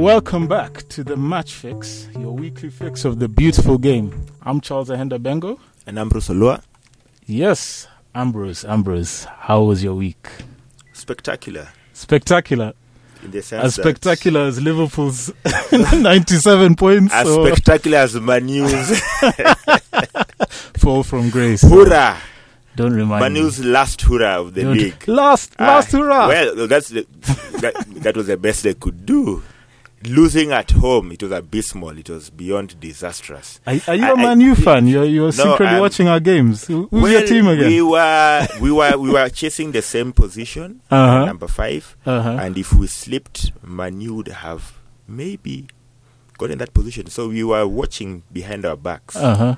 Welcome back to the Match Fix, your weekly fix of the beautiful game. I'm Charles Ahenda Bengo. And Ambrose Olua. Yes, Ambrose, Ambrose, how was your week? Spectacular. Spectacular. In the sense As spectacular as Liverpool's 97 points As or spectacular as Manu's. fall from grace. hurrah! Don't remind Manu's me. last hurrah of the Don't- league. Last, Ah, last hurrah. Well, that's the, that, that was the best they could do. Losing at home, it was abysmal. It was beyond disastrous. are, are you I- a Man U fan? You're, you're No, secretly I'm- watching our games. Who- Who's well, your team again? We were we were we were chasing the same position, Uh-huh. number five, Uh-huh. and if we slipped, Manu would have maybe got in that position. So we were watching behind our backs. Uh-huh.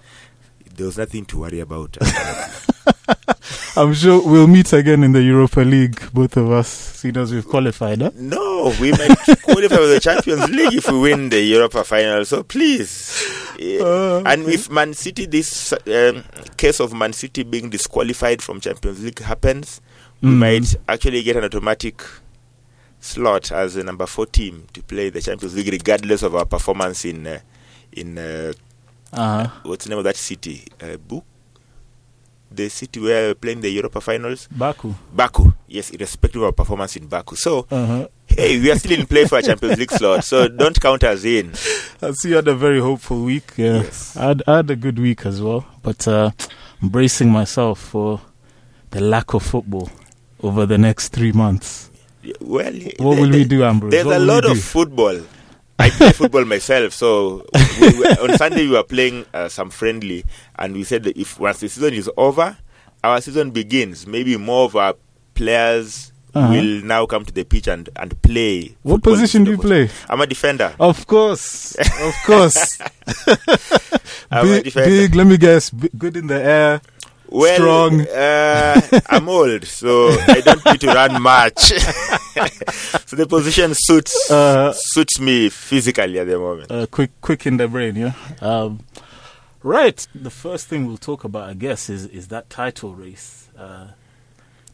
There was nothing to worry about. I'm sure we'll meet again in the Europa League, both of us, seeing as we've qualified. Huh? no, we might qualify for the Champions League if we win the Europa final. So please. Uh, and if Man City, this um, case of Man City being disqualified from Champions League happens, we Mm. might actually get an automatic slot as a number four team to play the Champions League, regardless of our performance in uh, in uh, Uh-huh. what's the name of that city? Uh, Book, the city where we're playing the Europa finals. Baku. Baku, yes, irrespective of our performance in Baku. So, Uh-huh. hey, we are still in play for a Champions League slot, so don't count us in. I see you had a very hopeful week. Yeah. Yes. I, had, I had a good week as well, but uh, I'm bracing myself for the lack of football over the next three months. Well, What will we do, Ambrose? There's What a we lot of football. I play football myself, so we, we, on Sunday we were playing uh, some friendly, and we said that if once the season is over, our season begins. Maybe more of our players Uh-huh. will now come to the pitch and, and play. What position do you play? I'm a defender. Of course, of course. I'm a big, defender. big, let me guess, good in the air. Well, Strong. Uh, I'm old, so I don't need to run much. so the position suits Uh, suits me physically at the moment. uh, quick, quick in the brain, yeah. Um, right. The first thing we'll talk about, I guess, is is that title race, uh,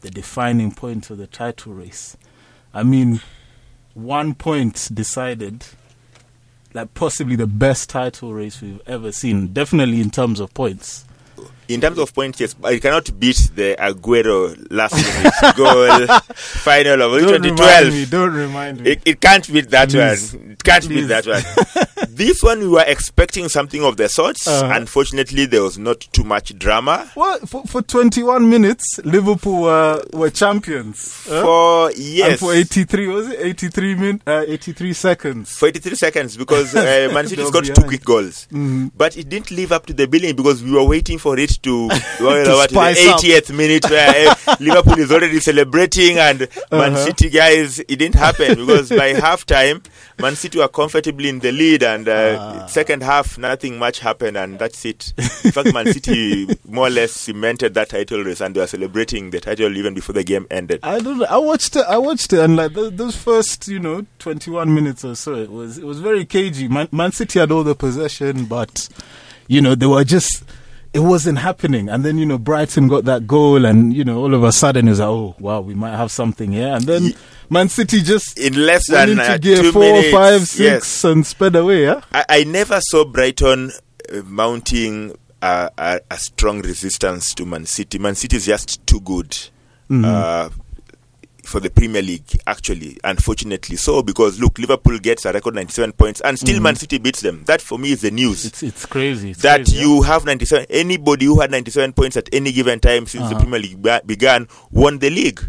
the defining point of the title race. I mean, one point decided, like possibly the best title race we've ever seen. Definitely in terms of points. In terms of points, yes, but you cannot beat the Aguero last minute goal final of Don't remind me. Don't remind me. It, it can't beat that Please. one. It can't Please. beat that one. this one, we were expecting something of the sorts. Uh-huh. Unfortunately, there was not too much drama. Well, for, for 21 minutes, Liverpool were, were champions. huh? For And yes, for 83, was it 83 min, uh, 83 seconds? for 83 seconds because uh, Man City scored two quick goals. Mhm. But it didn't live up to the billing because we were waiting for it to, well, To what, the spice up. 80th minute where uh, Liverpool is already celebrating and Man Uh-huh. City guys, it didn't happen because by half time, Man City were comfortably in the lead and uh, Ah. second half, nothing much happened and that's it. In fact, Man City more or less cemented that title race and they were celebrating the title even before the game ended. I don't know. I watched it. I watched it, and like th- those first, you know, 21 minutes or so, it was it was very cagey. Man, Man City had all the possession, but you know they were just. It wasn't happening, and then you know Brighton got that goal, and you know all of a sudden it was like, oh wow, we might have something here, and then Man City just In less went than into uh, gear four, minutes, five, six, yes. and sped away. Yeah, I, I never saw Brighton uh, mounting a, a, a strong resistance to Man City. Man City is just too good Mhm. uh, for the Premier League, actually, unfortunately. So, because look, Liverpool gets a record 97 points and still Man City beats them. That for me is the news. it's it's crazy. It's that crazy, yeah. you have 97, anybody who had 97 points at any given time since the Uh-huh. Premier League ba- began won the league.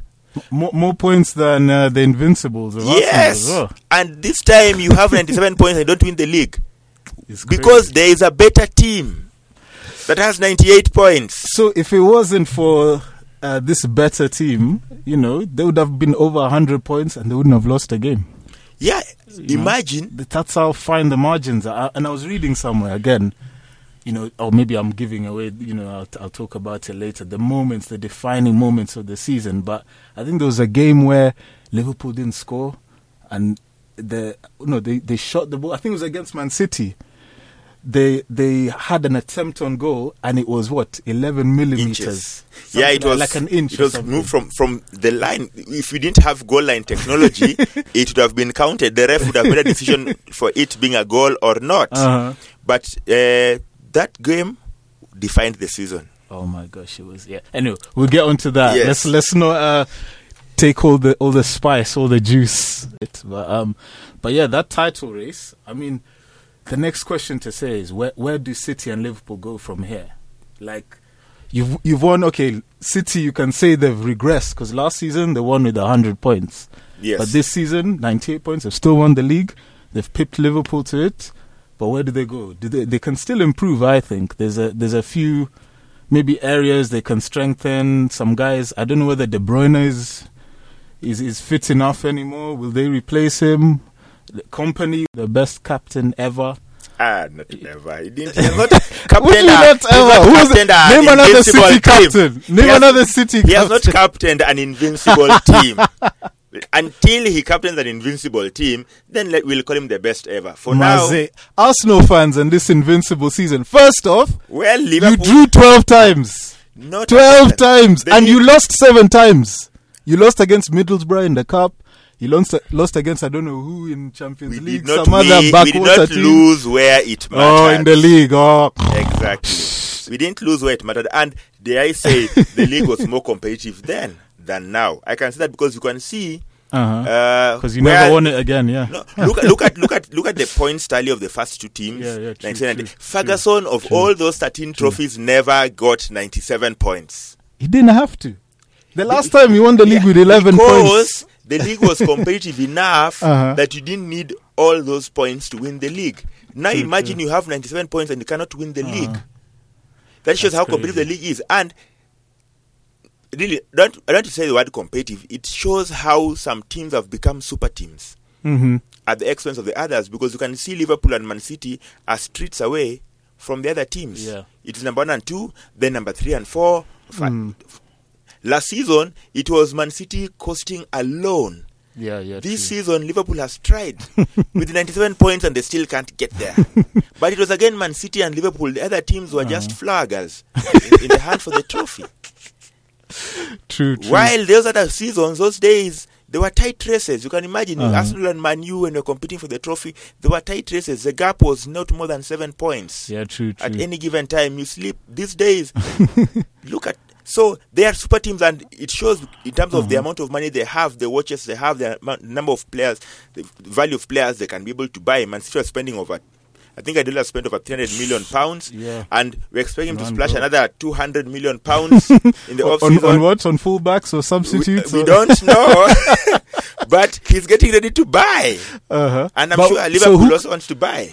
more, more points than uh, the Invincibles. Of Yes. well. And this time you have 97 points and don't win the league. It's crazy. Because there is a better team that has 98 points. So if it wasn't for uh, this better team, you know, they would have been over 100 points and they wouldn't have lost a game. Yeah, You imagine. th- that's how fine the margins are. And I was reading somewhere again, you know, or maybe I'm giving away, you know, I'll, I'll talk about it later. The moments, the defining moments of the season. But I think there was a game where Liverpool didn't score and the, no, they, they shot the ball. I think it was against Man City. They they had an attempt on goal and it was what 11 millimeters. Yeah, it was like an inch. It was moved from from the line. If we didn't have goal line technology, it would have been counted. The ref would have made a decision for it being a goal or not. Uh-huh. But uh, that game defined the season. Oh my gosh, it was yeah. Anyway, we'll get onto that. Yes. Let's let's not uh, take all the all the spice, all the juice. But um, but yeah, that title race. I mean, the next question to say is where where do City and Liverpool go from here? Like, you've you've won. Okay, City, you can say they've regressed because last season they won with hundred points. Yes. But this season, 98 points, they've still won the league. They've pipped Liverpool to it. But where do they go? Do they, they can still improve, I think. There's a there's a few maybe areas they can strengthen. Some guys, I don't know whether De Bruyne is is, is fit enough anymore. Will they replace him? The Kompany, the best captain ever. Ah, not ever. He didn't. He not What do captained. you a- not ever? not Who is it? captained an Name another City team. captain. Name has- another City He has not captained an invincible team. Until he captains an invincible team, then let, we'll call him the best ever. For now, Maze. Arsenal fans and this invincible season. First off, well, Liverpool, you drew 12 times. not 12 times. And you lost seven times. You lost against Middlesbrough in the Cup. You lost, lost against, I don't know who in Champions We League. did not, some other win, we did not team. lose where it mattered. Oh, in the league. Oh. Exactly. we didn't lose where it mattered. And dare I say, the league was more competitive then than now. I can say that because you can see. Uh-huh. Because Because you never won it again, yeah. No, look at look at look at look at the points tally of the first two teams. Yeah, yeah, true, 1990. true, Ferguson of all those 13 trophies never got 97 points. He didn't have to. The last time he won the league with 11 because points. The league was competitive enough Uh-huh. that you didn't need all those points to win the league. Now True, imagine true. you have 97 points and you cannot win the league. Uh-huh. That shows That's how competitive crazy. the league is. And really, don't I don't want to say the word competitive. It shows how some teams have become super teams hmm at the expense of the others because you can see Liverpool and Man City are streets away from the other teams. Yeah. It's number one and two, then number three and four. Fa- Mm. Last season, it was Man City coasting alone. Yeah, yeah. This true. season, Liverpool has tried with 97 points and they still can't get there. but it was again Man City and Liverpool. The other teams were Uh-huh. just flaggers in, in the hunt for the trophy. True, true. While those other seasons, those days, they were tight races. You can imagine Uh-huh. Arsenal and Man U when they're competing for the trophy, they were tight races. The gap was not more than seven points Yeah, true, true. at any given time. You sleep these days. look at so they are super teams, and it shows in terms of the Uh-huh. amount of money they have, the watches they have, the amount, number of players, the value of players they can be able to buy. Man City are spending over. I think Adela spent over 300 million pounds, Yeah. and we expect him to splash bro. another 200 million pounds in the off on, season. on what? On fullbacks or substitutes? we or- don't know, but he's getting ready to buy, Uh-huh. and I'm But- sure so Liverpool who- also wants to buy.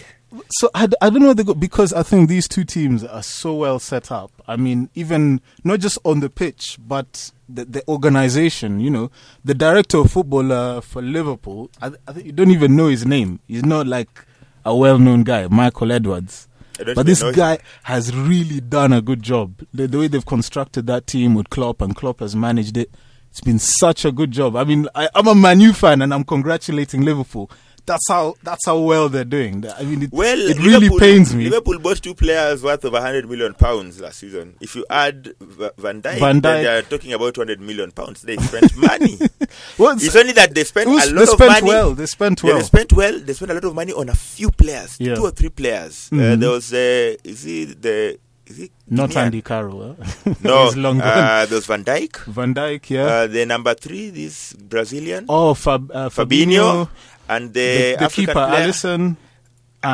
So I, I don't know they go because I think these two teams are so well set up. I mean, even not just on the pitch, but the, the organization. You know, the director of football uh, for Liverpool. I, I think you don't even know his name. He's not like a well-known guy, Michael Edwards. But this know him. guy has really done a good job. The, the way they've constructed that team with Klopp and Klopp has managed it. It's been such a good job. I mean, I, I'm a Manu fan and I'm congratulating Liverpool. That's how that's how well they're doing. I mean, it, Well, it really Liverpool- pains me. Liverpool bought two players worth of 100 million pounds last season. If you add V- Van Dijk, Van Dijk. they are talking about 200 million pounds. They spent money. Well, it's only that they spent it a they lot of spent money. well. They spent Yeah, well. they spent well. They spent a lot of money on a few players, Yeah. two or three players. Uh, Mhm. there was, uh, is he the, is he Not Guinean? Andy Carroll. huh? No, long uh, there was Van Dijk. Van Dijk, yeah. Uh, the number three, this Brazilian, oh, Fab, uh, Fabinho, Fabinho. and the, The, the keeper, player. Alisson.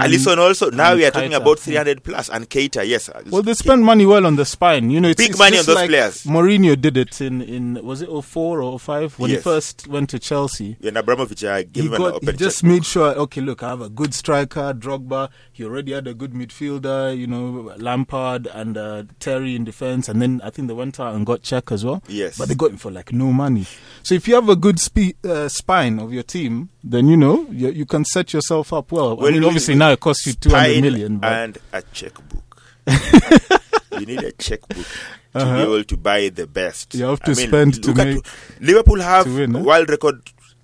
And- Alisson also. Now we are talking about 300 plus and Keita. Yes. Well, they spent money well on the spine. You know, it's, Big it's money just on those like players. Mourinho did it in, in was it 04 or 05 when Yes. he first went to Chelsea. And Abramovich uh, gave he him an got open he just check. made sure okay look i have a good striker drogba he already had a good midfielder you know lampard and uh, terry in defense and then i think they went out and got Cech as well Yes. but they got him for like no money so if you have a good spe- uh, spine of your team then you know you, you can set yourself up well, Well, i mean obviously now it costs you two hundred million but and a checkbook. you need a checkbook to Uh-huh. be able to buy the best. You have to I mean, spend to make- Liverpool have win, huh? world record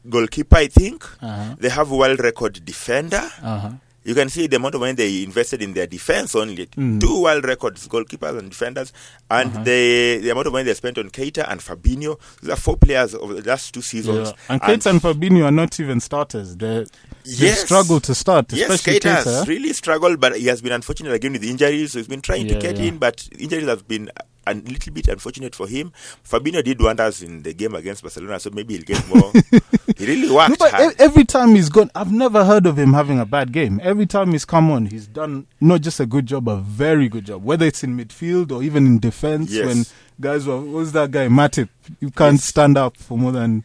goalkeeper, I think. uh-huh, They have world record defender. uh-huh. You can see the amount of money they invested in their defense only. Mm. Two world records, goalkeepers and defenders, and Uh-huh. the the amount of money they spent on Keita and Fabinho. These are four players over the last two seasons. Yeah. And Keita and Fabinho are not even starters. They Yes. struggle to start, Yes, Keita. has really struggled, but he has been unfortunate again with injuries. So he's been trying Yeah, to get yeah. in, but injuries have been a little bit unfortunate for him. Fabinho did wonders in the game against Barcelona, so maybe he'll get more. he really No, worked but hard. every time he's gone, I've never heard of him having a bad game. Every time he's come on, he's done not just a good job, a very good job. Whether it's in midfield or even in defense, Yes. when guys were, what's that guy, Matip? You can't Yes. stand up for more than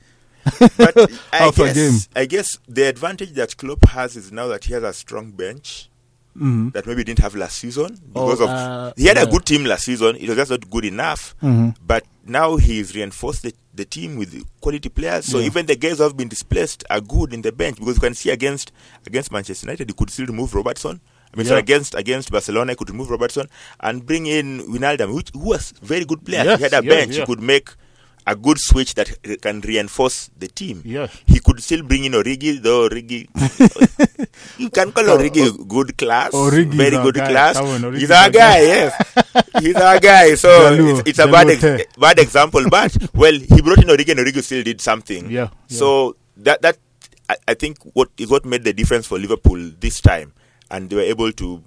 but I half a guess, game. I guess the advantage that Klopp has is now that he has a strong bench Mhm. that maybe didn't have last season because Oh, of uh, he had yeah. a good team last season. It was just not good enough. Mhm. But now he's reinforced the, the team with quality players. So Yeah. even the guys who have been displaced are good in the bench because you can see against against Manchester United, he could still remove Robertson. I mean, Yeah. sorry, against against Barcelona, he could remove Robertson and bring in Wijnaldum, which who was very good player. Yes, he had a bench. He could make a good switch that can reinforce the team. Yeah. He could still bring in Origi, though Origi, you can call Origi oh, oh. good class, Origi very good guy. class. Origi He's our guy, yes, he's our guy. So it's, it's a bad, ex- bad example, but well, he brought in Origi, and Origi still did something. Yeah, yeah. So that that I, I think what is what made the difference for Liverpool this time, and they were able to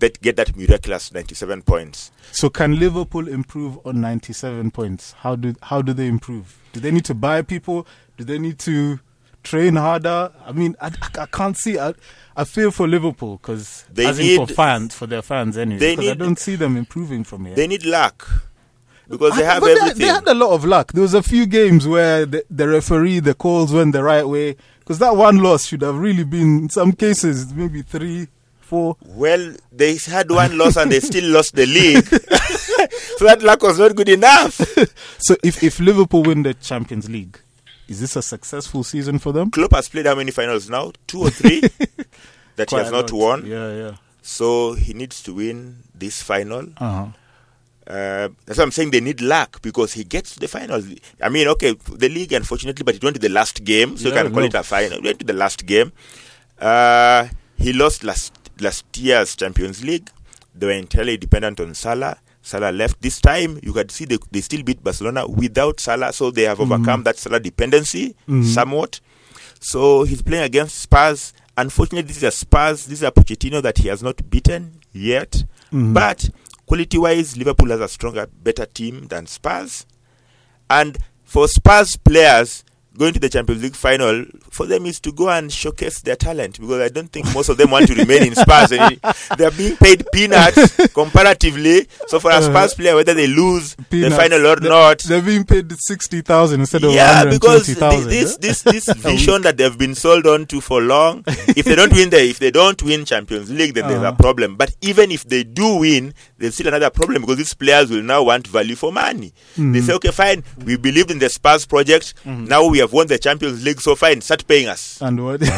that, get that miraculous ninety-seven points. So can Liverpool improve on 97 points? How do how do they improve? Do they need to buy people? Do they need to train harder? I mean, I, I- can't see. I, I feel for Liverpool because They as in for fans, for their fans anyway. they 'cause I don't see them improving from here. They need luck because they I- have but they- everything. They, had a lot of luck. There was a few games where the, the referee, the calls went the right way. Because that one loss should have really been, in some cases, maybe three, four. Well, they had one loss and they still lost the league. so that luck was not good enough. So if, if Liverpool win the Champions League, is this a successful season for them? Klopp has played how many finals now? Two or three that he has not won. Yeah, yeah. So he needs to win this final. Uh-huh. Uh, that's why I'm saying they need luck because he gets to the finals. I mean, okay, the league, unfortunately, but it went to the last game, so Yeah, you can call no. it a final. It went to the last game. Uh, he lost last last year's Champions League. They were entirely dependent on Salah. Salah left. This time, you could see they, they still beat Barcelona without Salah, so they have overcome that Salah dependency Mhm. somewhat. So he's playing against Spurs. Unfortunately, this is a Spurs. This is a Pochettino that he has not beaten yet. Mhm. But quality wise, Liverpool has a stronger, better team than Spurs. And for Spurs players going to the Champions League final, for them is to go and showcase their talent because I don't think most of them want to remain in Spurs. They are being paid peanuts comparatively. So for a Spurs player, whether they lose the Uh-huh. Final or They- not, They're being paid 60,000 instead of yeah, because thi- 120,000. this this this vision that they've been sold on to for long. if they don't win the if they don't win Champions League, then there's a Uh-huh. problem. But even if they do win, there's still another problem because these players will now want value for money. They Mhm. say, okay, fine, we believed in the Spurs project. Now we have won the Champions League, so fine, start paying us. and what?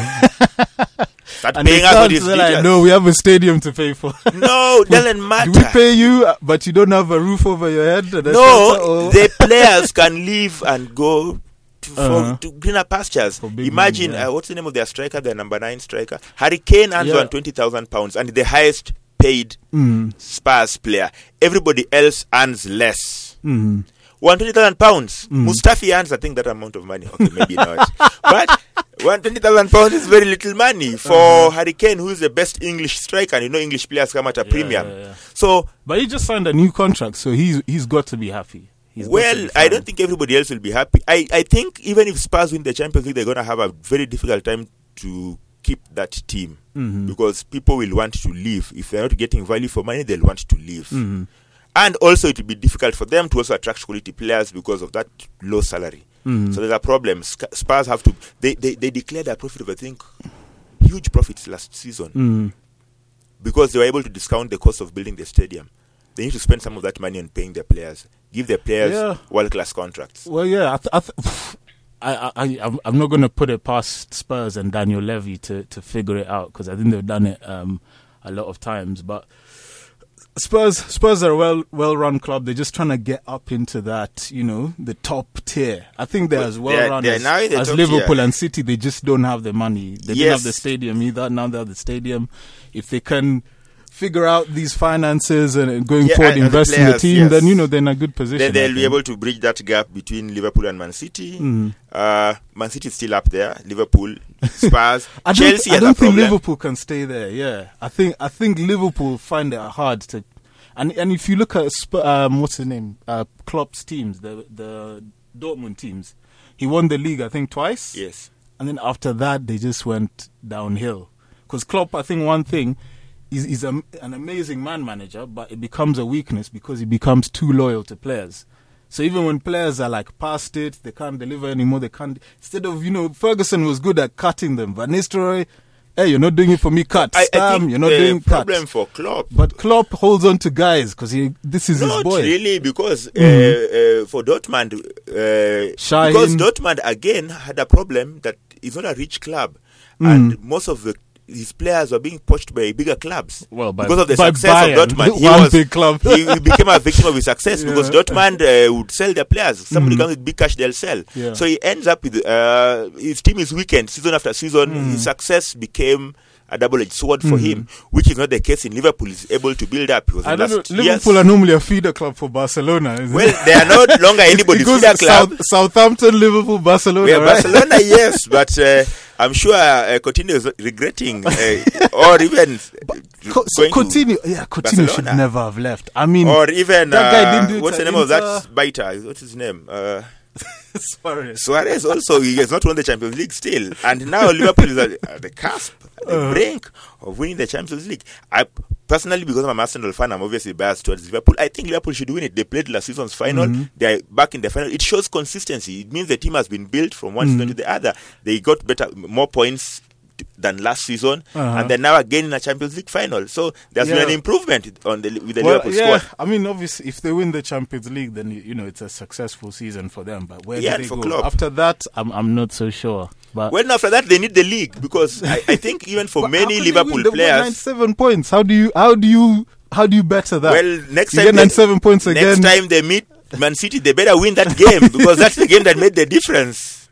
Start and paying us for can't these say like, no, we have a stadium to pay for. No, it doesn't matter. Do we pay you, but you don't have a roof over your head? And a shelter No, the players can leave and go for, Uh-huh. to greener pastures. Imagine, yeah. uh, what's the name of their striker, their number nine striker? Harry Kane earns Yeah. 120,000 pounds and the highest paid Mm, Spurs player. Everybody else earns less. mm. 120,000 pounds. Mm. Mustafi earns, I think, that amount of money. Okay, maybe not. But 120,000 pounds is very little money for Uh-huh. Harry Kane, who is the best English striker. And you know, English players come at a Yeah, premium. yeah, yeah. So But he just signed a new contract, so he's he's got to be happy. He's got to Well, I don't think everybody else will be happy. I, I think even if Spurs win the Champions League, they're going to have a very difficult time to keep that team Mhm. because people will want to leave. If they're not getting value for money, they'll want to leave. Mhm. And also, it will be difficult for them to also attract quality players because of that low salary. Mhm. So there's a problem. Spurs have to. They, they, they declared a profit of, I think, huge profits last season because they were able to discount the cost of building the stadium. They need to spend some of that money on paying their players, give their players Yeah. world class contracts. Well, yeah, I, th- I, th- I, I, I'm- not going to put it past Spurs and Daniel Levy to, to figure it out because I think they've done it um, a lot of times. But Spurs Spurs are a well well run club. They're just trying to get up into that, you know, the top tier. I think they're as well they're- run they're as, as Liverpool tier. and City. They just don't have the money. They don't have the stadium either. Now they have the stadium. If they can figure out these finances and, going Yeah, forward and- invest in the team, yes. then you know they're in a good position. Then they'll be able to bridge that gap between Liverpool and Man City. Mm. Uh, Man City is still up there. Liverpool, Spurs, I don't, I don't think problem. Liverpool can stay there. Yeah, I think I think Liverpool find it hard to, and and if you look at um, what's his name, uh, Klopp's teams, the the Dortmund teams, he won the league I think twice, Yes. and then after that they just went downhill. Because Klopp, I think one thing. He's, he's a, an amazing man manager, but it becomes a weakness because he becomes too loyal to players. So even when players are like past it, they can't deliver anymore. They can't. Instead of you know, Ferguson was good at cutting them. Van Nistelrooy, hey, you're not doing it for me. Cut. I, I Stam, think you're not doing problem cut. for Klopp But Klopp holds on to guys because he this is his Not boy. really, because uh, Mhm. uh, for Dortmund, uh, Shine. because Dortmund again had a problem that it's not a rich club, Mm. and most of the his players were being poached by bigger clubs. Well, by- because of the success Bayern, of Dortmund, he one was big club. he, he became a victim of his success because Yeah. Dortmund uh, would sell their players. Somebody Mhm. comes with big cash, they'll sell. Yeah. So he ends up with uh, his team is weakened season after season. Mm. His success became a double-edged sword for Mhm. him, which is not the case in Liverpool. He's able to build up. Because I don't know. Liverpool years- are normally a feeder club for Barcelona. isn't well, they are no longer anybody's feeder club. South, Southampton, Liverpool, Barcelona. Yeah, right? Barcelona, yes, but uh, I'm sure uh, Coutinho is regretting, uh, or even Co- so Coutinho, yeah, Coutinho should never have left. I mean, or even That guy uh, didn't do it what's the name of that biter? What's his name? Uh, Suarez. Suarez also he has not won the Champions League still, and now Liverpool is at, the cusp, at the Uh. brink of winning the Champions League. I personally, because I'm an Arsenal fan, I'm obviously biased towards Liverpool. I think Liverpool should win it. They played last season's final. Mhm. They are back in the final. It shows consistency. It means the team has been built from one season Mhm. to the other. They got better, more points than last season, Uh-huh. and they're now again in a Champions League final. So there's Yeah. been an improvement on the with the Well, Liverpool yeah, squad. I mean, obviously, if they win the Champions League, then you know it's a successful season for them. But where Yeah, do they go Klopp. after that? I'm I'm not so sure. But Well, after that, they need the league because I, I think even for many Liverpool players, 97 points. How do you how do you how do you better that? Well, next you time 97 points again. next time they meet Man City, they better win that game because that's the game that made the difference.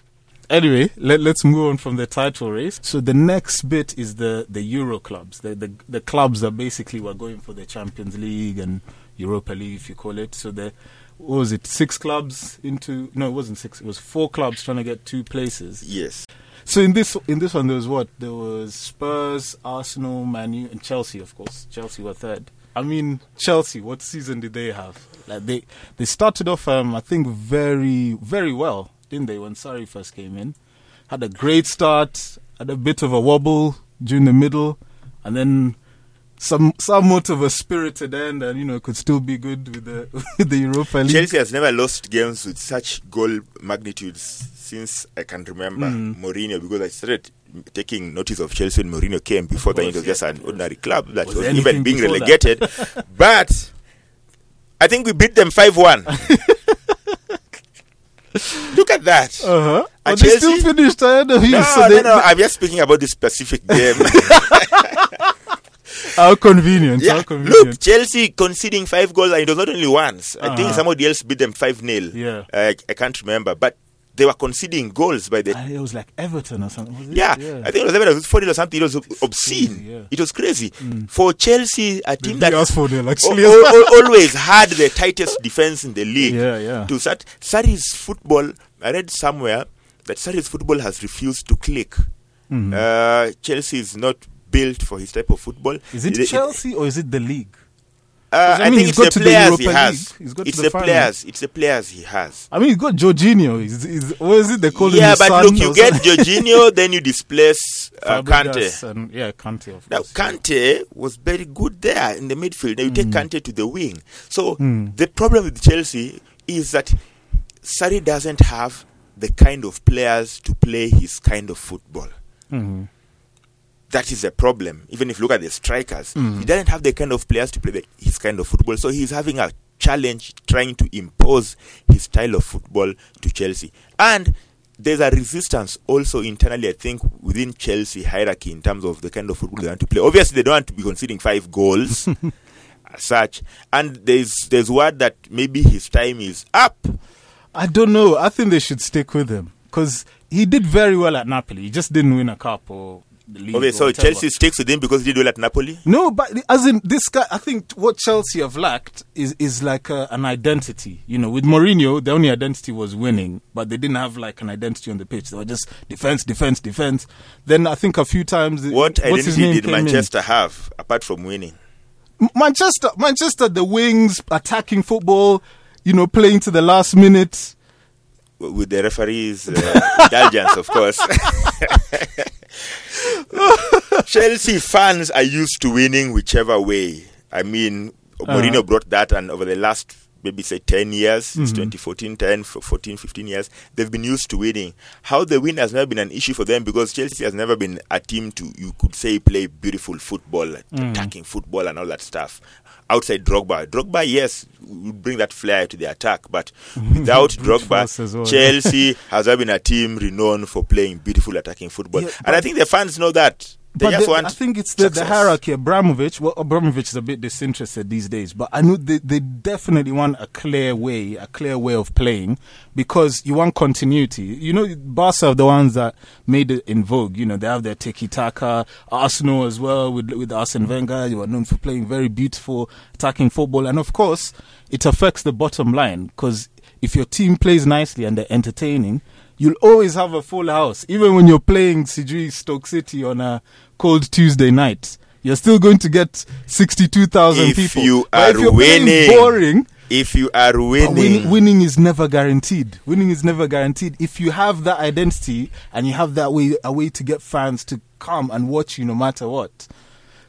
Anyway, let, let's move on from the title race. So the next bit is the, the Euro clubs, the, the the clubs that basically were going for the Champions League and Europa League, if you call it. So the what was it six clubs into? No, it wasn't six. It was four clubs trying to get two places. Yes. So in this in this one, there was what? There was Spurs, Arsenal, Man U, and Chelsea. Of course, Chelsea were third. I mean, Chelsea. What season did they have? Like they they started off, um, I think, very very well, didn't they? When Sarri first came in, had a great start, had a bit of a wobble during the middle, and then some somewhat of a spirited end, and you know could still be good with the with the Europa League. Chelsea has never lost games with such goal magnitudes since I can remember Mm. Mourinho because I started taking notice of Chelsea when Mourinho came. Before then, it was just an ordinary club that Was was, even being relegated. but I think we beat them 5 1. Look at that. Uh huh. And But they still finished ahead of you. no, so no, they, no. I'm just speaking about this specific game. How convenient. yeah, How convenient. look, Chelsea conceding five goals, and it was not only once. I think Uh-huh. somebody else beat them 5 0. Yeah. I, I can't remember. But they were conceding goals by the Uh, it was like Everton or something. Was it? Yeah, I think it was Everton. it was 40 or something. It was obscene. yeah. It was crazy. Mm. For Chelsea, a team beat that us for nil, al- actually. al- al- always had the tightest defense in the league. yeah, yeah. To Sat- Sarri's football, I read somewhere that Sarri's football has refused to click. Mhm. Uh, Chelsea is not built for his type of football. is it It- Chelsea or is it the league? Uh, I I, mean, think he's the to the players he has. He's got It's the the players. It's the players he has. I mean, you got Jorginho. Is is what is it they call him? Yeah, but look, you get? Jorginho, then you displace uh, Kante. And- yeah, Kante. Of Now, course. Kante was very good there in the midfield. Now you take Kante to the wing. So Mm. the problem with Chelsea is that Sarri doesn't have the kind of players to play his kind of football. Mhm. That is a problem. Even if you look at the strikers, Mm. he doesn't have the kind of players to play the, his kind of football. So he's having a challenge trying to impose his style of football to Chelsea. And there's a resistance also internally, I think, within Chelsea hierarchy in terms of the kind of football they want to play. Obviously, they don't want to be conceding five goals. as such. And there's there's word that maybe his time is up. I don't know. I think they should stick with him because he did very well at Napoli. He just didn't win a cup or. Okay, so whatever. Chelsea sticks with him because he did well at Napoli. No, but as in this guy, I think what Chelsea have lacked is is like a, an identity. You know, with Mourinho, the only identity was winning, but they didn't have like an identity on the pitch. They were just defense, defense, defense. Then I think a few times, What identity did came in. Manchester have apart from winning? Manchester, Manchester, the wings, attacking football. You know, playing to the last minute. With the referees' uh, indulgence, of course. Chelsea fans are used to winning whichever way. I mean, Mourinho uh-huh. brought that, and over the last maybe say 10 years, since mm-hmm. 2014, 10, f- 14, 15 years, they've been used to winning. How they win has never been an issue for them because Chelsea has never been a team to, you could say, play beautiful football, mm. attacking football, and all that stuff. Outside Drogba, Drogba, yes, would bring that flair to the attack, but without Drogba, well. Chelsea has been a team renowned for playing beautiful attacking football, Yeah, and I think the fans know that. They But just the- want I think it's the, the hierarchy. Abramovich, well, Abramovich is a bit disinterested these days, but I know they, they definitely want a clear way, a clear way of playing because you want continuity. You know, Barca are the ones that made it in vogue. You know, they have their tiki taka. Arsenal as well with with Arsene Wenger. You are known for playing very beautiful attacking football, and of course, it affects the bottom line because if your team plays nicely and they're entertaining. You'll always have a full house, even when you're playing Sijui Stoke City on a cold Tuesday night. You're still going to get sixty-two thousand If people. you But if are you're winning, boring. If you are winning, Winning, winning is never guaranteed. Winning is never guaranteed. If you have that identity and you have that way, a way to get fans to come and watch you no matter what,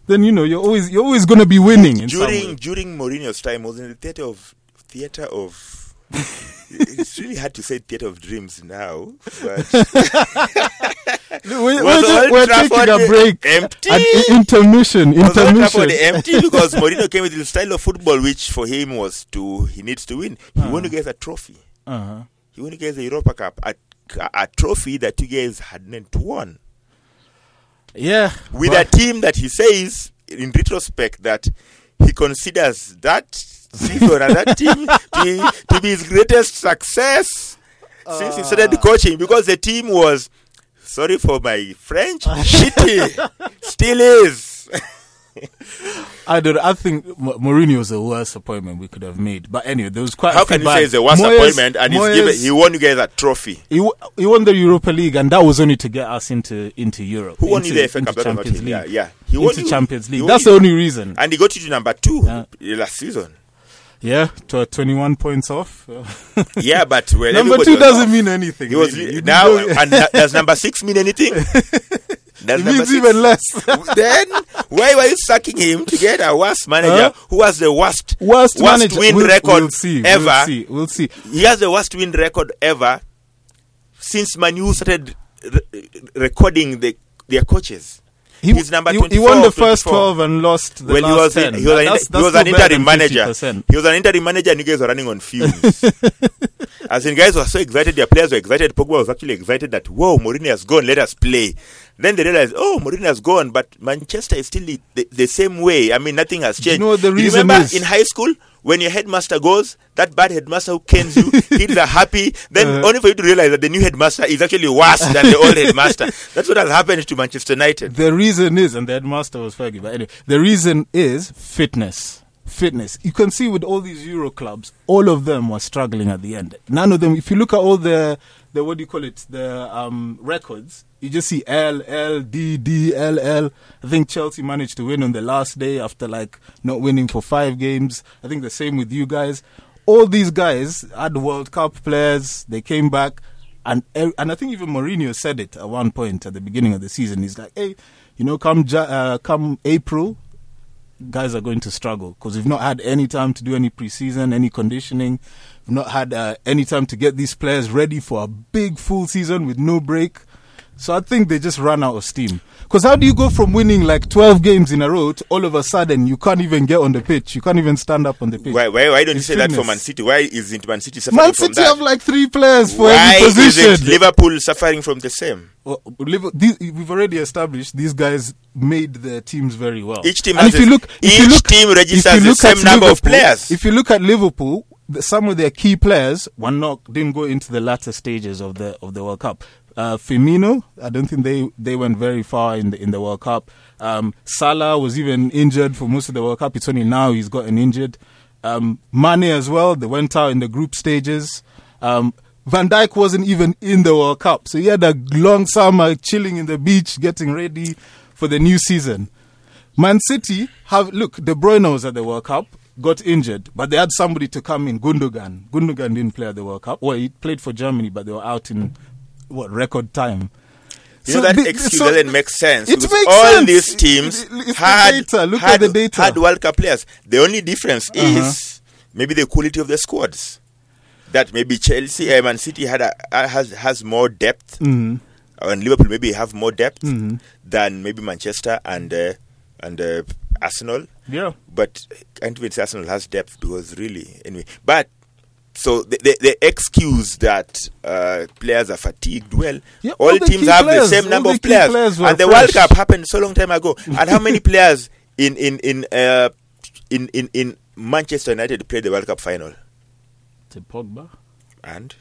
then you know you're always you're always going to be winning. During during Mourinho's time, was in the theater of theater of. It's really hard to say theater of dreams now, but we're, we're, we're taking a break. empty? Intermission. Intermission. empty because Mourinho came with the style of football, which for him was to he needs to win. He won you guys a trophy. Uh-huh. He won you guys a Europa Cup, a, a trophy that you guys hadn't won. Yeah. with but- a team that he says in retrospect that he considers that season and that team to, to be his greatest success since he started Ah. coaching because the team was sorry for my French shitty still is I don't. I think Mourinho was the worst appointment we could have made. But anyway, there was quite. how can you say it's the worst Moyes- appointment and he's Moyes- given, he won you guys a trophy he, w- he won the Europa League, and that was only to get us into into Europe. who won into, you the FA Cup that Champions League. yeah yeah he won into you- Champions League. That's you- the only reason. and he got you to number two Yeah. last season yeah, to 21 points off. yeah but when Number two doesn't off, mean anything. He was really. Now, and does number six mean anything? Does it means six- even less. then why were you sacking him to get a worst manager Huh? who has the worst Worst, manager. win we'll, record we'll see, ever? We'll see. We'll see. He has the worst win record ever since Manu started re- recording the their coaches. He, He's number he, 24 he won the first 24. 12 and lost the when he last was 10. in, he was, an, That's- he was an interim manager. 50%. He was an interim manager, and you guys were running on fumes. As in, guys were so excited, their players were excited. Pogba was actually excited that whoa, Mourinho has gone. Let us play. Then they realized, oh, Mourinho has gone, but Manchester is still the, the, the same way. I mean, nothing has you changed. know what the reason remember is? in high school when your headmaster goes, that bad headmaster who canes you, kids are happy. Then Uh. only for you to realize that the new headmaster is actually worse than the old headmaster. That's what has happened to Manchester United. The reason is, and the headmaster was Fergie, but anyway, the reason is fitness. Fitness. You can see with all these Euro clubs, all of them were struggling at the end. None of them, if you look at all the, the what do you call it, the um, records, you just see L, L, D, D, L, L. I think Chelsea managed to win on the last day after like not winning for five games. I think the same with you guys. All these guys had World Cup players, they came back. And and I think even Mourinho said it at one point at the beginning of the season. He's like, "Hey, you know, come uh, come April, guys are going to struggle because we've not had any time to do any preseason, any conditioning. We've not had uh, any time to get these players ready for a big full season with no break. So I think they just ran out of steam. Because how do you go from winning like 12 games in a row to all of a sudden you can't even get on the pitch? You can't even stand up on the pitch. Why, why, why don't you It's say that for. Man City? Why isn't Man City suffering Man from City that? have like three players for why every position. isn't Liverpool suffering from the same? Well, these, we've already established these guys made their teams very well. Each team and has if you a- look, if you each look, team registers you the same number of players. If you look at Liverpool, some of their key players were not didn't go into the latter stages of the of the World Cup. Uh, Firmino, I don't think they, they went very far in the in the World Cup. Um, Salah was even injured for most of the World Cup. It's only now he's gotten injured. Um, Mane as well. They went out in the group stages. Um, Van Dijk wasn't even in the World Cup, so he had a long summer chilling in the beach, getting ready for the new season. Man City have look. De Bruyne was at the World Cup, got injured, but they had somebody to come in. Gundogan. Gundogan didn't play at the World Cup. Well, he played for Germany, but they were out in what record time. You know, that excuse so- doesn't make sense. It makes all sense. these teams It- it's the had, data. Look had, at the data. had World Cup players. The only difference Uh-huh. is maybe the quality of the squads. That maybe Chelsea, uh, Man City had a, has has more depth, Mhm. and Liverpool maybe have more depth Mhm. than maybe Manchester and uh, and uh, Arsenal. Yeah. But I even say Arsenal has depth because really, anyway. But so the, the, the excuse that uh, players are fatigued, well, Yeah, all, all teams have players, the same number the of players, players were and the World. Cup happened so long time ago. and how many players in in in uh, in, in in Manchester United played the World Cup final? To Pogba. And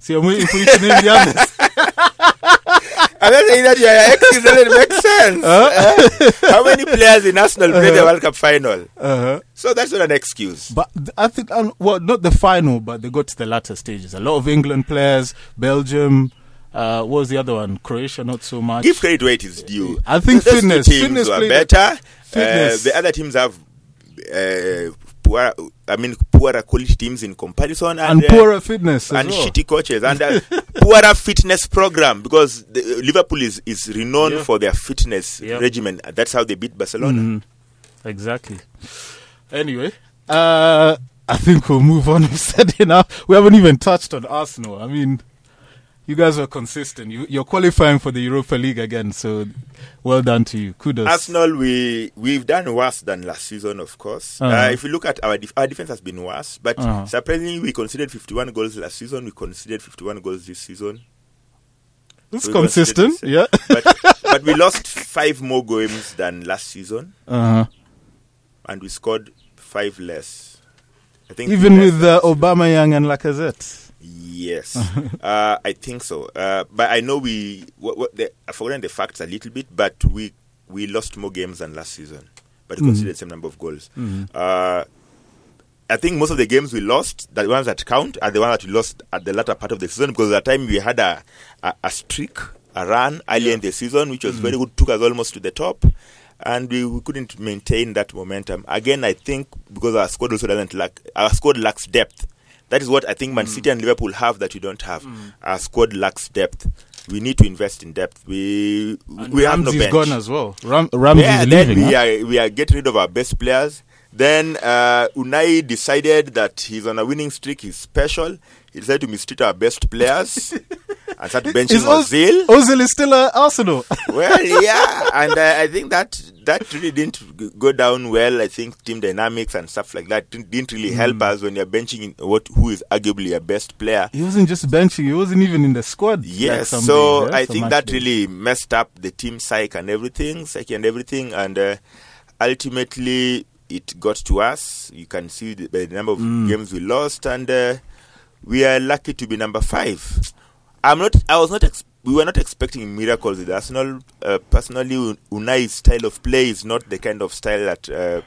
See, I'm waiting for you to name the others. I'm not saying that your excuse doesn't make sense. Uh, how many players in Arsenal played the World Cup final? Uh-huh. So that's not an excuse. But I think, um, well, not the final, but they got to the latter stages. A lot of England players, Belgium. Uh, what was the other one? Croatia, not so much. Give credit where it is due. I think Those fitness- teams fitness were better. fitness. Uh, the other teams have uh, poor. I mean, poorer quality teams in comparison, and uh, poorer fitness as and well. shitty coaches and uh, poorer fitness program because the, uh, Liverpool is is renowned Yeah. for their fitness Yeah. regimen. That's how they beat Barcelona. Mhm. Exactly. Anyway, uh, I think we'll move on. We've said enough. We haven't even touched on Arsenal. I mean, you guys are consistent. You, you're qualifying for the Europa League again, so well done to you. Kudos. Arsenal, we we've done worse than last season, of course. uh Uh-huh. if you look at our def- our defense has been worse, but Uh-huh. surprisingly, we conceded 51 goals last season. We conceded 51 goals this season. It's we consistent. considered Yeah. but but we lost five more games than last season, Uh-huh. and we scored five less. I think Even with uh. Aubameyang and Lacazette. Yes, uh, I think so. Uh, but I know we. What, what the, I've forgotten the facts a little bit, but we we lost more games than last season, but we Mhm. conceded the same number of goals. Mhm. Uh, I think most of the games we lost, the ones that count, are the ones that we lost at the latter part of the season because at the time we had a a, a streak, a run earlier in the season, which was very good, took us almost to the top, and we, we couldn't maintain that momentum. Again, I think because our squad also doesn't lack, our squad lacks depth. That is what I think Man City and Liverpool have that we don't have. Our squad lacks depth. We need to invest in depth. We And we have no Ramsey's bench. gone as well. Ram- Ramsey's Yeah, then leaving. we huh? are we are getting rid of our best players. Then uh, Unai decided that he's on a winning streak. He's special. He decided to mistreat our best players and start benching Ozil. Ozil is still at Arsenal. well, yeah, and uh, I think that that really didn't go down well. I think team dynamics and stuff like that didn't, didn't really help Hmm. us when you're benching what who is arguably your best player. he wasn't just benching; he wasn't even in the squad. Yes, some so yeah, I think that days. really messed up the team psyche and everything, psyche and everything, and uh, ultimately it got to us. You can see the, by the number of Mm. games we lost, and uh, we are lucky to be number five. I'm not. I was not. Ex- we were not expecting miracles with Arsenal. Uh, personally, Unai's style of play is not the kind of style that. Uh,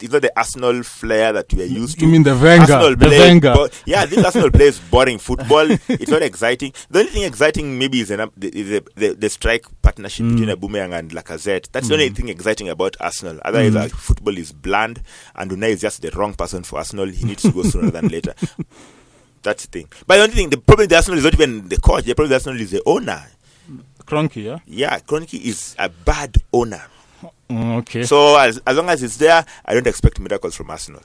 it's not the Arsenal flair that we are used to. You mean the Wenger? Arsenal the play Wenger. bo- yeah, this Arsenal plays boring football. It's not exciting. The only thing exciting maybe is, an, the, the, the strike partnership Mm. between Aubameyang and Lacazette. That's the only thing exciting about Arsenal. Otherwise, Mm. football is bland, and Unai is just the wrong person for Arsenal. He needs to go sooner than later. That's the thing. But the only thing, the problem with Arsenal is not even the coach. The problem with Arsenal is the owner. Kroenke, yeah. Yeah, Kroenke is a bad owner. Mm, okay. So as, as long as it's there, I don't expect miracles from Arsenal.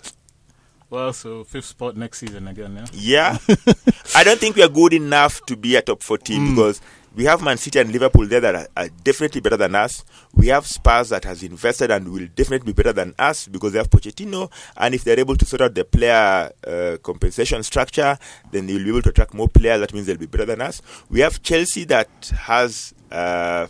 Well, so fifth spot next season again, yeah? Yeah. I don't think we are good enough to be a top 14 Mm. because we have Man City and Liverpool there that are, are definitely better than us. We have Spurs that has invested and will definitely be better than us because they have Pochettino. And if they're able to sort out the player uh, compensation structure, then they'll be able to attract more players. That means they'll be better than us. We have Chelsea that has uh,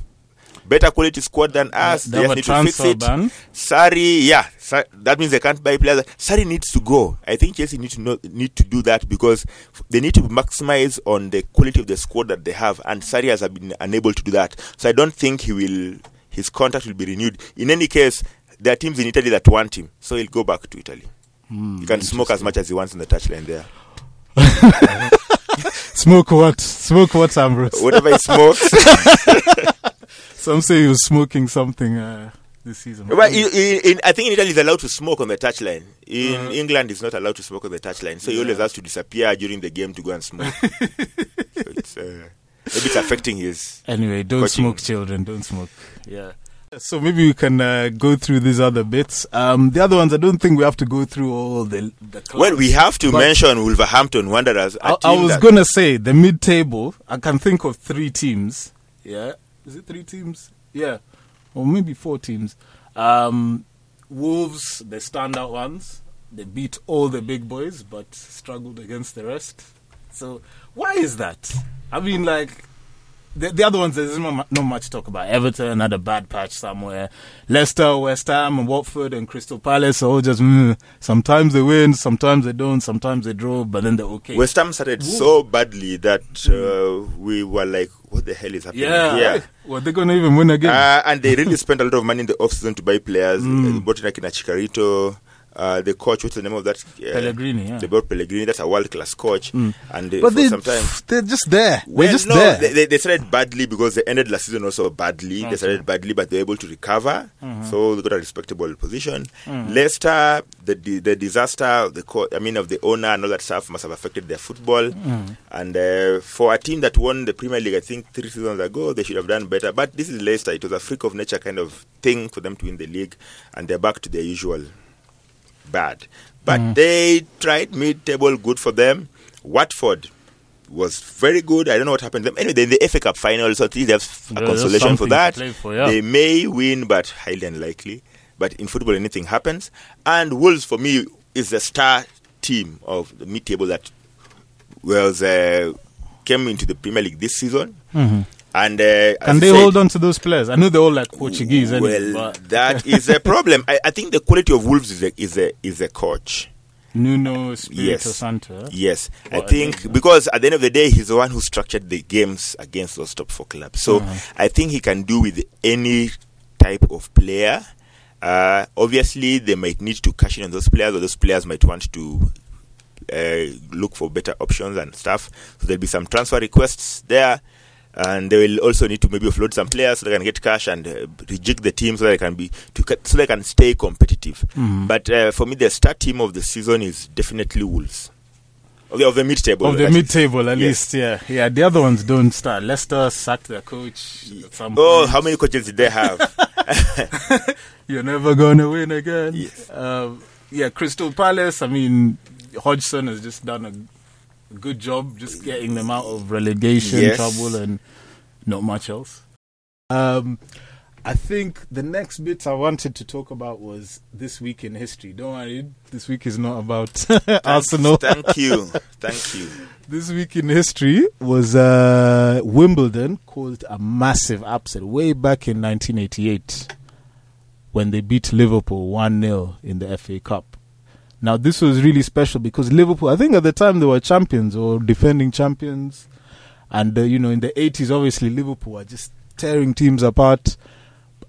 better quality squad than us. They have a just need to fix it. ban. Sarri, yeah, That means they can't buy players. Sarri needs to go. I think Chelsea need to know, need to do that because they need to maximize on the quality of the squad that they have, and Sarri has been unable to do that. So I don't think he will. His contract will be renewed. In any case, there are teams in Italy that want him, so he'll go back to Italy. Hmm, he can smoke as much as he wants in the touchline there. Smoke what? Smoke what, Ambrose? Whatever he smokes. Some say he was smoking something uh, this season. But in, in, in, I think in Italy he's allowed to smoke on the touchline. In Uh-huh. England, he's not allowed to smoke on the touchline, so he always has to disappear during the game to go and smoke. so it's, uh, maybe it's affecting his. Anyway, don't Coaching. smoke, children. Don't smoke. Yeah. So maybe we can uh, go through these other bits. Um, the other ones, I don't think we have to go through all the. the clubs. Well, we have to mention Wolverhampton Wanderers. I, team was gonna say the mid-table. I can think of three teams. Yeah, is it three teams? Yeah, or maybe four teams. Um, Wolves, the standout ones. They beat all the big boys, but struggled against the rest. So why is that? I mean, like the, the other ones, there's not, not much talk about. Everton had a bad patch somewhere. Leicester, West Ham, and Watford and Crystal Palace are all just mm, sometimes they win, sometimes they don't, sometimes they draw, but then they're okay. West Ham started Ooh. so badly that uh, we were like, "What the hell is happening yeah, here?" well, they're gonna even win again. Uh, and they really spent a lot of money in the off-season to buy players. Mm. They bought like in Chicharito. Uh, the coach, what's the name of that? Uh, Pellegrini, yeah. They bought Pellegrini. That's a world-class coach. Mm. And they, but for they, some time, they're just there. Well, they're just no, there. They, they, they started badly because they ended last season also badly. Okay. They started badly, but they were able to recover. Mhm. So they got a respectable position. Mm. Leicester, the the, the disaster, of the co- I mean, of the owner and all that stuff must have affected their football. Mm. And uh, for a team that won the Premier League, I think three seasons ago, they should have done better. But this is Leicester. It was a freak of nature kind of thing for them to win the league, and they're back to their usual bad. But Mm. they tried mid-table, good for them. Watford was very good. I don't know what happened to them. Anyway, they're in the FA Cup final, so at least they have a There- consolation for that. for, yeah. They may win, but highly unlikely. But in football, anything happens. And Wolves, for me, is the star team of the mid-table that was uh, came into the Premier League this season. Mhm. And uh, Can they said- hold on to those players? I know they're all like Portuguese. well, but that is a problem. I, I think the quality of Wolves is a, is a, is a coach. Nuno Espirito Yes. Santo. Yes, I think because at the end of the day, he's the one who structured the games against those top four clubs. So Mhm. I think he can do with any type of player. Uh, obviously, they might need to cash in on those players, or those players might want to uh, look for better options and stuff. So there'll be some transfer requests there. And they will also need to maybe offload some players so they can get cash and uh, reject the team so they can be to, so they can stay competitive. Mhm. But uh, for me, the start team of the season is definitely Wolves. Of the, of the mid-table. Of the mid-table, at Yes. least, yeah, yeah. The other ones don't start. Leicester sacked their coach. Oh, point. how many coaches did they have? You're never gonna win again. Yes. Um, yeah, Crystal Palace. I mean, Hodgson has just done a good job, just getting them out of relegation Yes. trouble and not much else. Um, I think the next bit I wanted to talk about was this week in history. Don't worry, this week is not about Arsenal. Thank you. Thank you. This week in history was uh, Wimbledon caused a massive upset way back in 1988 when they beat Liverpool 1 0 in the FA Cup. Now, this was really special because Liverpool, I think at the time they were champions or defending champions. And, uh, you know, in the 80s, obviously, Liverpool were just tearing teams apart.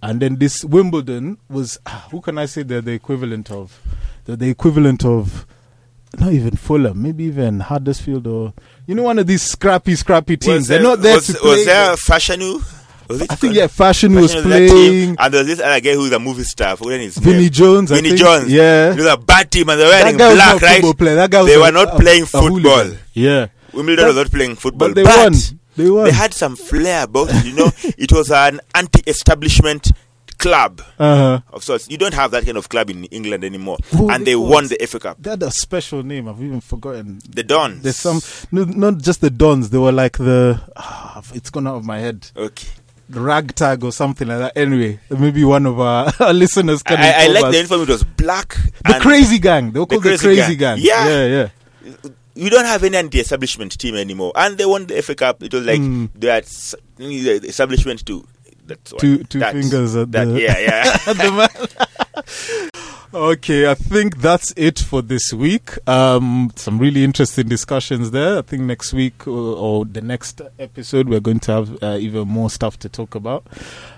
And then this Wimbledon was, ah, who can I say they're the equivalent of? They're the equivalent of not even Fulham, maybe even Huddersfield or you know one of these scrappy, scrappy teams. Was They're there- not there was, to play. Was there Fashanu? Was it I think yeah, Fashion was Fashion that team, playing. And there was this other guy who's a movie star. Forgetting his Vinny name. Jones, I think. Jones. Yeah, It was a bad team and they were wearing guy was black, right? player. That guy was They a- were not a- playing a football. hooligan. Yeah, Wimbledon That- was not playing football. but they won. They won. They had some flair about it, you know. it was an anti-establishment club Uh-huh. of sorts. You don't have that kind of club in England anymore. Who and they they called? won the FA Cup. They had a special name. I've even forgotten. The Dons. There's some, no, not just the Dons. They were like the. ah, it's gone out of my head. Okay. The ragtag or something like that. Anyway, maybe one of our, our listeners can. I, I like us. the uniform. It was black. The crazy gang. They were called the Crazy crazy Gang. gang. Yeah. yeah, yeah. You don't have any anti-establishment team anymore, and they won the FA Cup. It was like Mm. they had s- the establishment too. That's what- Two- two that's- fingers at that, the- Yeah, yeah. The man- okay, I think that's it for this week. Um, some really interesting discussions there. I think next week or, or the next episode, we're going to have uh, even more stuff to talk about.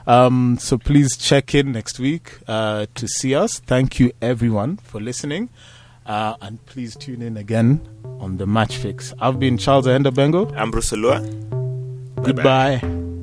Um, so please check in next week uh, to see us. Thank you, everyone, for listening. Uh, and please tune in again on the match fix. I've been Charles Aenda Bengo. Ambrose Oloa. Bye-bye. Goodbye.